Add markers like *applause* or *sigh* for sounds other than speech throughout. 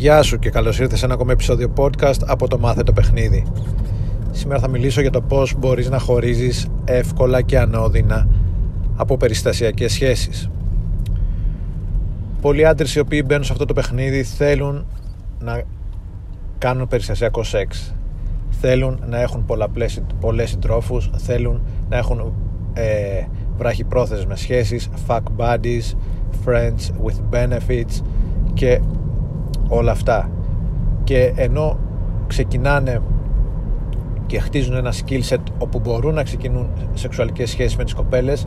Γεια σου και καλώς ήρθες σε ένα ακόμα επεισόδιο podcast από το Μάθε το Παιχνίδι. Σήμερα θα μιλήσω για το πώς μπορείς να χωρίζεις εύκολα και ανώδυνα από περιστασιακές σχέσεις. Πολλοί άντρες οι οποίοι μπαίνουν σε αυτό το παιχνίδι θέλουν να κάνουν περιστασιακό σεξ. Θέλουν να έχουν πολλαπλές, πολλές συντρόφους, θέλουν να έχουν ε, βραχυπρόθεσμες σχέσεις, fuck buddies, friends with benefits και όλα αυτά. Και ενώ ξεκινάνε και χτίζουν ένα skill set όπου μπορούν να ξεκινούν σεξουαλικές σχέσεις με τις κοπέλες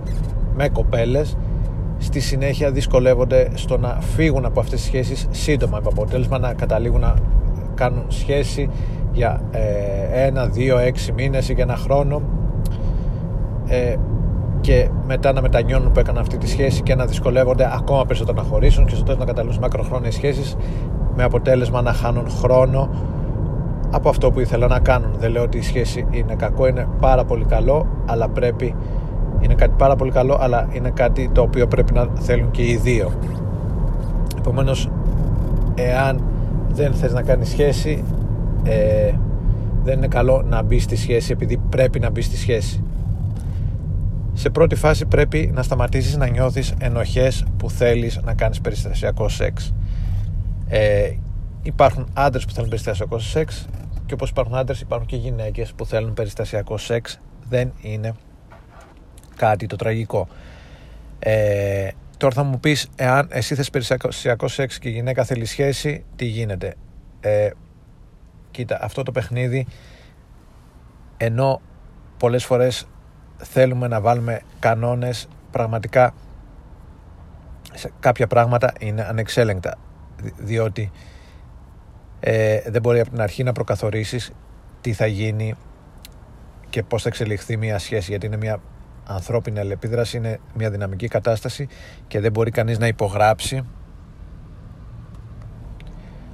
με κοπέλες στη συνέχεια δυσκολεύονται στο να φύγουν από αυτές τις σχέσεις σύντομα με αποτέλεσμα να καταλήγουν να κάνουν σχέση για ε, ένα, δύο, έξι μήνες ή για ένα χρόνο ε, και μετά να μετανιώνουν που έκαναν αυτή τη σχέση και να δυσκολεύονται ακόμα περισσότερο να χωρίσουν και στο τέλος να καταλήγουν μακροχρόνιες σχέσεις με αποτέλεσμα να χάνουν χρόνο από αυτό που ήθελαν να κάνουν. Δεν λέω ότι η σχέση είναι κακό, είναι πάρα πολύ καλό, αλλά πρέπει είναι κάτι πάρα πολύ καλό, αλλά είναι κάτι το οποίο πρέπει να θέλουν και οι δύο. Επομένως, εάν δεν θες να κάνεις σχέση, ε, δεν είναι καλό να μπει στη σχέση επειδή πρέπει να μπει στη σχέση. Σε πρώτη φάση πρέπει να σταματήσεις να νιώθεις ενοχές που θέλεις να κάνεις περιστασιακό σεξ. Ε, υπάρχουν άντρες που θέλουν περιστασιακό σεξ και όπως υπάρχουν άντρες υπάρχουν και γυναίκες που θέλουν περιστασιακό σεξ. Δεν είναι κάτι το τραγικό. Ε, τώρα θα μου πεις εάν εσύ θες περιστασιακό σεξ και η γυναίκα θέλει σχέση τι γίνεται; Ε, κοίτα αυτό το παιχνίδι ενώ πολλές φορές θέλουμε να βάλουμε κανόνες πραγματικά σε κάποια πράγματα είναι ανεξέλεγκτα διότι ε, δεν μπορεί από την αρχή να προκαθορίσεις τι θα γίνει και πώς θα εξελιχθεί μια σχέση γιατί είναι μια ανθρώπινη αλληλεπίδραση, είναι μια δυναμική κατάσταση και δεν μπορεί κανείς να υπογράψει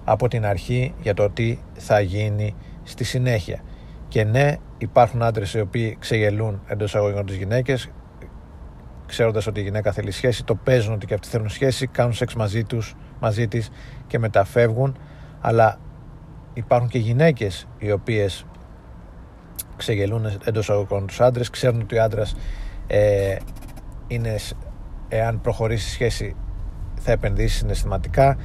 από την αρχή για το τι θα γίνει στη συνέχεια. Και ναι, υπάρχουν άντρες οι οποίοι ξεγελούν εντός αγωγικών τις γυναίκες, ξέροντας ότι η γυναίκα θέλει σχέση, το παίζουν ότι και αυτοί θέλουν σχέση, κάνουν σεξ μαζί τους, μαζί της και μεταφεύγουν. Αλλά υπάρχουν και γυναίκες οι οποίες ξεγελούν εντός αγωγικών. Τους άντρες, ξέρουν ότι ο άντρας ε, είναι, εάν προχωρήσει σχέση, θα επενδύσει συναισθηματικά.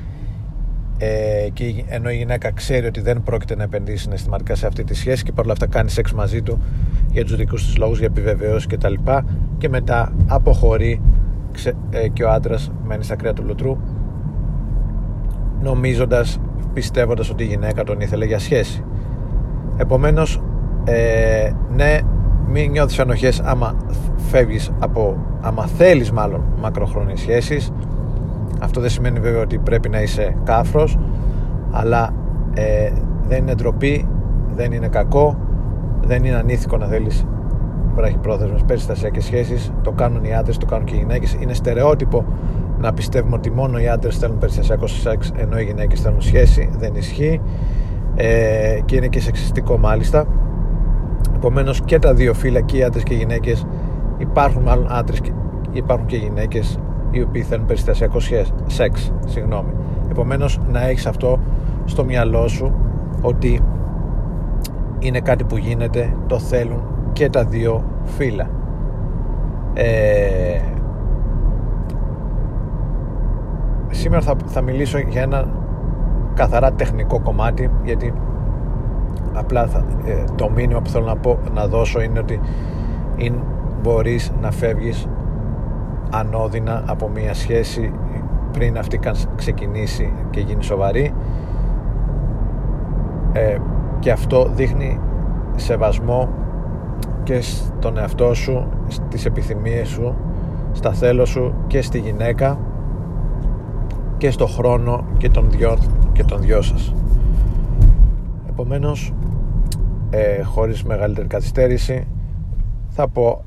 Ε, και ενώ η γυναίκα ξέρει ότι δεν πρόκειται να επενδύσει συναισθηματικά σε αυτή τη σχέση και παρόλα αυτά κάνει σεξ μαζί του για τους δικούς της λόγους, για επιβεβαιώσεις και τα λοιπά και μετά αποχωρεί ε, και ο άντρας μένει στα κρέα του λουτρού νομίζοντας, πιστεύοντας ότι η γυναίκα τον ήθελε για σχέση. Επομένως ε, ναι μην νιώθεις ανοχές άμα φεύγεις από άμα θέλεις μάλλον μακροχρόνιες σχέσεις. Αυτό δεν σημαίνει βέβαια ότι πρέπει να είσαι κάφρος αλλά ε, δεν είναι ντροπή δεν είναι κακό δεν είναι ανήθικο να θέλεις βραχυπρόθεσμες περιστασιακές σχέσεις το κάνουν οι άντρες, το κάνουν και οι γυναίκες. Είναι στερεότυπο να πιστεύουμε ότι μόνο οι άντρες θέλουν περιστασιακό σεξ ενώ οι γυναίκες θέλουν σχέση δεν ισχύει ε, και είναι και σεξιστικό μάλιστα Επομένως και τα δύο φύλλα και οι άντρες και οι γυναίκες υπάρχουν μάλλον άντρες και υπάρχουν και γυναίκες οι οποίοι θέλουν περιστασιακό σεξ. Συγγνώμη. Επομένως να έχεις αυτό στο μυαλό σου ότι είναι κάτι που γίνεται, το θέλουν και τα δύο φύλλα. Ε, σήμερα θα, θα μιλήσω για ένα καθαρά τεχνικό κομμάτι γιατί απλά θα, ε, το μήνυμα που θέλω να, πω, να δώσω είναι ότι είναι, μπορείς να φεύγεις ανώδυνα από μια σχέση πριν αυτή ξεκινήσει και γίνει σοβαρή. Ε, και αυτό δείχνει σεβασμό και στον εαυτό σου στις επιθυμίες σου στα θέλω σου και στη γυναίκα και στο χρόνο και τον δυο, και τον δυο σας. Επομένως ε, χωρίς μεγαλύτερη καθυστέρηση θα πω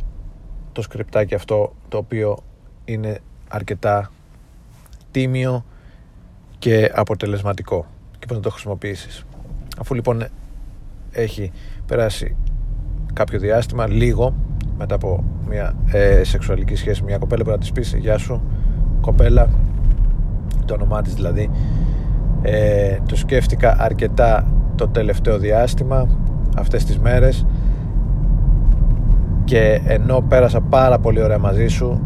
το σκριπτάκι αυτό το οποίο είναι αρκετά τίμιο και αποτελεσματικό και πώς να το χρησιμοποιήσεις. Αφού λοιπόν έχει περάσει κάποιο διάστημα λίγο μετά από μια ε, σεξουαλική σχέση μια κοπέλα που να της πεις γεια σου κοπέλα το όνομά της δηλαδή. Ε, το σκέφτηκα αρκετά το τελευταίο διάστημα αυτές τις μέρες. Και ενώ πέρασα πάρα πολύ ωραία μαζί σου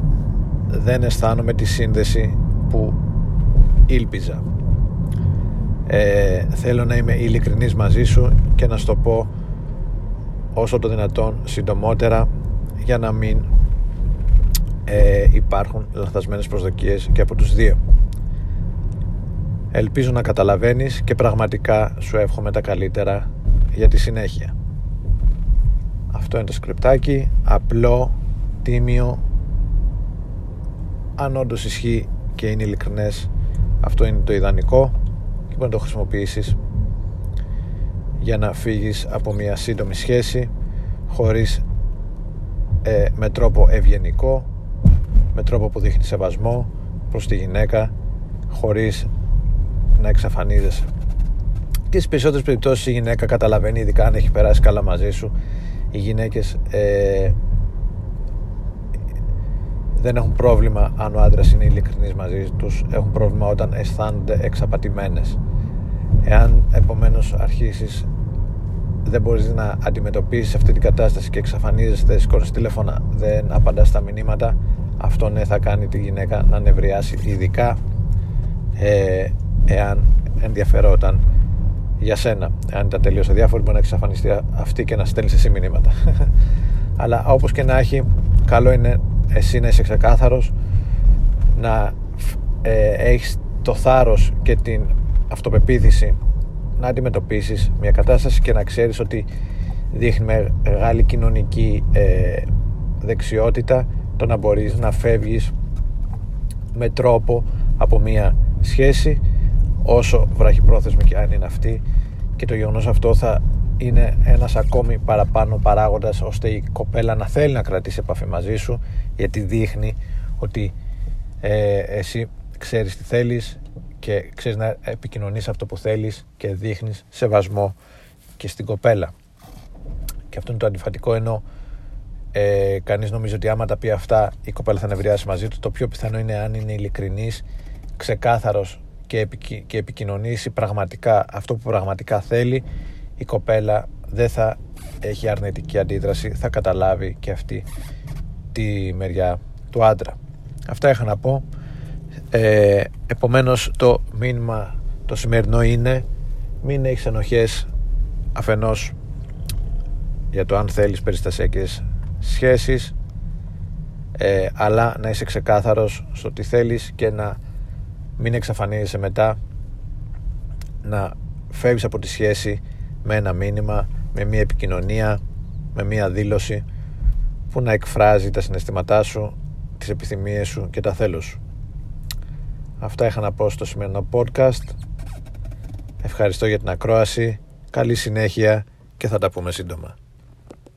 δεν αισθάνομαι τη σύνδεση που ήλπιζα. Ε, θέλω να είμαι ειλικρινής μαζί σου και να σου το πω όσο το δυνατόν συντομότερα για να μην ε, υπάρχουν λαθασμένες προσδοκίες και από τους δύο ελπίζω να καταλαβαίνεις και πραγματικά σου εύχομαι τα καλύτερα για τη συνέχεια. Αυτό είναι το σκριπτάκι απλό, τίμιο αν όντως ισχύει και είναι ειλικρινές αυτό είναι το ιδανικό και μπορεί να το χρησιμοποιήσεις για να φύγεις από μια σύντομη σχέση χωρίς ε, με τρόπο ευγενικό με τρόπο που δείχνει σεβασμό προς τη γυναίκα χωρίς να εξαφανίζεσαι. Και στις περισσότερες περιπτώσεις η γυναίκα καταλαβαίνει ειδικά αν έχει περάσει καλά μαζί σου οι γυναίκες ε, δεν έχουν πρόβλημα αν ο άντρας είναι ειλικρινής μαζί τους έχουν πρόβλημα όταν αισθάνονται εξαπατημένες. Εάν επομένως αρχίσεις δεν μπορείς να αντιμετωπίσεις αυτή την κατάσταση και εξαφανίζεσαι, σηκώνεις τηλέφωνα δεν απαντάς στα μηνύματα αυτό ναι θα κάνει τη γυναίκα να νευριάσει ειδικά ε, εάν ενδιαφερόταν για σένα αν ήταν τελείως αδιάφορη μπορεί να εξαφανιστεί αυτή και να στέλνει εσύ μηνύματα. *laughs* Αλλά όπως και να έχει καλό είναι εσύ να είσαι ξεκάθαρος να ε, έχεις το θάρρος και την αυτοπεποίθηση να αντιμετωπίσεις μια κατάσταση και να ξέρεις ότι δείχνει μεγάλη κοινωνική ε, δεξιότητα το να μπορείς να φεύγεις με τρόπο από μια σχέση όσο βραχυπρόθεσμη και αν είναι αυτή. Και το γεγονός αυτό θα είναι ένας ακόμη παραπάνω παράγοντας ώστε η κοπέλα να θέλει να κρατήσει επαφή μαζί σου γιατί δείχνει ότι ε, εσύ ξέρεις τι θέλεις και ξέρεις να επικοινωνείς αυτό που θέλεις και δείχνεις σεβασμό και στην κοπέλα. Και αυτό είναι το αντιφατικό ενώ ε, κανείς νομίζει ότι άμα τα πει αυτά η κοπέλα θα νευριάσει μαζί του. Το πιο πιθανό είναι αν είναι ειλικρινής ξεκάθαρος και, και επικοινωνήσει πραγματικά αυτό που πραγματικά θέλει η κοπέλα δεν θα έχει αρνητική αντίδραση θα καταλάβει και αυτή τη μεριά του άντρα. Αυτά είχα να πω. Ε, επομένως το μήνυμα το σημερινό είναι μην έχεις ενοχές αφενός για το αν θέλεις περιστασιακές σχέσεις ε, αλλά να είσαι ξεκάθαρος στο τι θέλεις και να μην εξαφανίζεσαι μετά να φεύγεις από τη σχέση με ένα μήνυμα με μια επικοινωνία με μια δήλωση που να εκφράζει τα συναισθήματά σου τις επιθυμίες σου και τα θέλω σου. Αυτά είχα να πω στο σημερινό podcast. Ευχαριστώ για την ακρόαση. Καλή συνέχεια και θα τα πούμε σύντομα.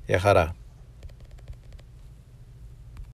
Γεια χαρά